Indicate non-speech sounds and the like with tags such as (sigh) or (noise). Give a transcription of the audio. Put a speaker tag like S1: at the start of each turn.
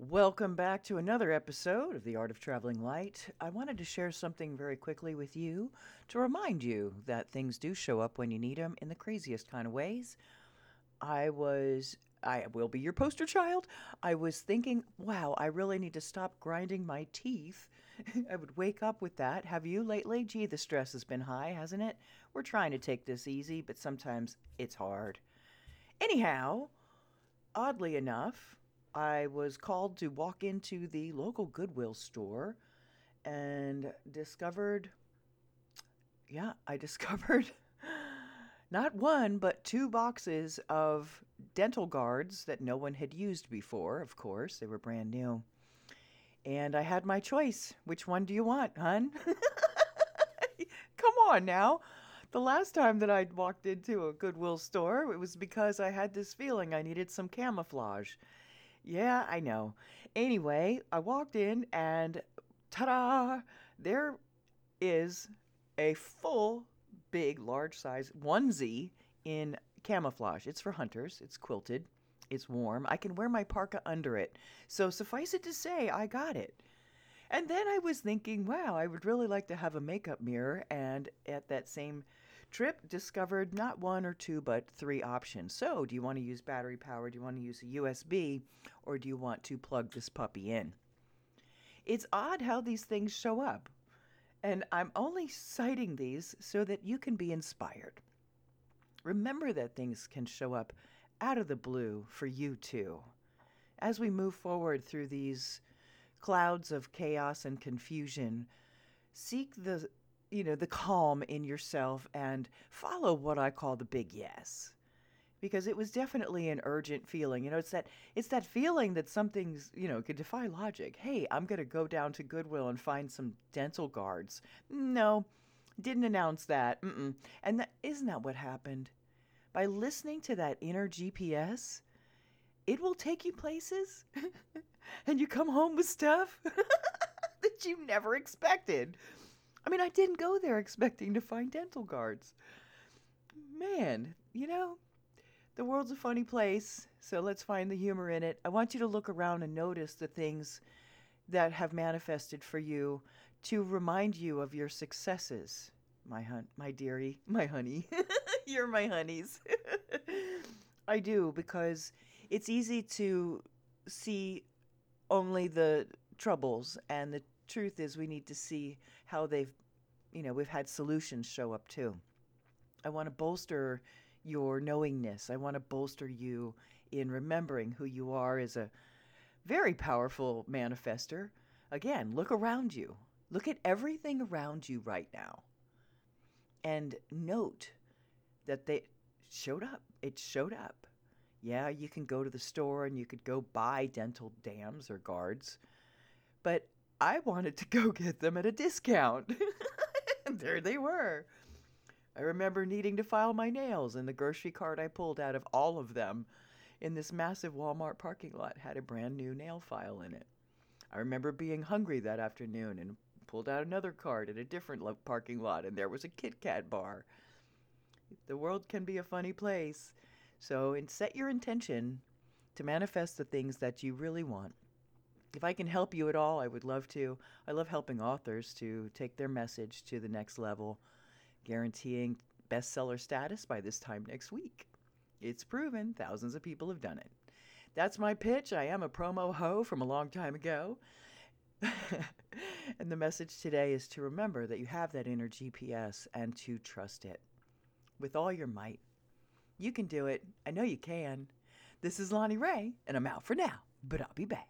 S1: Welcome back to another episode of The Art of Traveling Light. I wanted to share something very quickly with you to remind you that things do show up when you need them in the craziest kind of ways. I was, I will be your poster child. I was thinking, wow, I really need to stop grinding my teeth. (laughs) I would wake up with that. Have you lately? Gee, the stress has been high, hasn't it? We're trying to take this easy, but sometimes it's hard. Anyhow, oddly enough, I was called to walk into the local Goodwill store and discovered, yeah, I (laughs) discovered not one, but two boxes of dental guards that no one had used before, of course. They were brand new. And I had my choice. Which one do you want, hun? (laughs) Come on now. The last time that I'd walked into a Goodwill store, it was because I had this feeling I needed some camouflage. Yeah, I know. Anyway, I walked in and ta da! There is a full, big, large size onesie in camouflage. It's for hunters, it's quilted, it's warm. I can wear my parka under it. So suffice it to say, I got it. And then I was thinking, wow, I would really like to have a makeup mirror. And at that same trip, discovered not one or two, but three options. So, do you want to use battery power? Do you want to use a USB? Or do you want to plug this puppy in? It's odd how these things show up. And I'm only citing these so that you can be inspired. Remember that things can show up out of the blue for you too. As we move forward through these clouds of chaos and confusion, seek the you know the calm in yourself and follow what I call the big yes. Because it was definitely an urgent feeling. You know, it's that it's that feeling that something's, you know, could defy logic. Hey, I'm to go down to Goodwill and find some dental guards. No, didn't announce that. Mm-mm. And that, isn't that what happened? By listening to that inner GPS, it will take you places (laughs) and you come home with stuff (laughs) that you never expected. I mean, I didn't go there expecting to find dental guards. Man, you know, the world's a funny place, so let's find the humor in it. I want you to look around and notice the things that have manifested for you to remind you of your successes. My hun, my dearie, (laughs) my honey. (laughs) You're my honeys. (laughs) I do because it's easy to see only the troubles and the truth is we need to see how they've you know we've had solutions show up too. I want to bolster your knowingness. I want to bolster you in remembering who you are as a very powerful manifester. Again look around you. Look at everything around you right now. And note that they showed up. It showed up. Yeah you can go to the store and you could go buy dental dams or guards but I wanted to go get them at a discount. (laughs) and there they were. I remember needing to file my nails, and the grocery cart I pulled out of all of them in this massive Walmart parking lot had a brand new nail file in it. I remember being hungry that afternoon and pulled out another cart at a different lo- parking lot, and there was a Kit Kat bar. The world can be a funny place, so set your intention to manifest the things that you really want if I can help you at all, I would love to. I love helping authors to take their message to the next level, guaranteeing bestseller status by this time next week. It's proven, thousands of people have done it. That's my pitch. I am a promo hoe from a long time ago. (laughs) and the message today is to remember that you have that inner GPS and to trust it with all your might. You can do it. I know you can. This is Lonnie Ray, and I'm out for now, but I'll be back.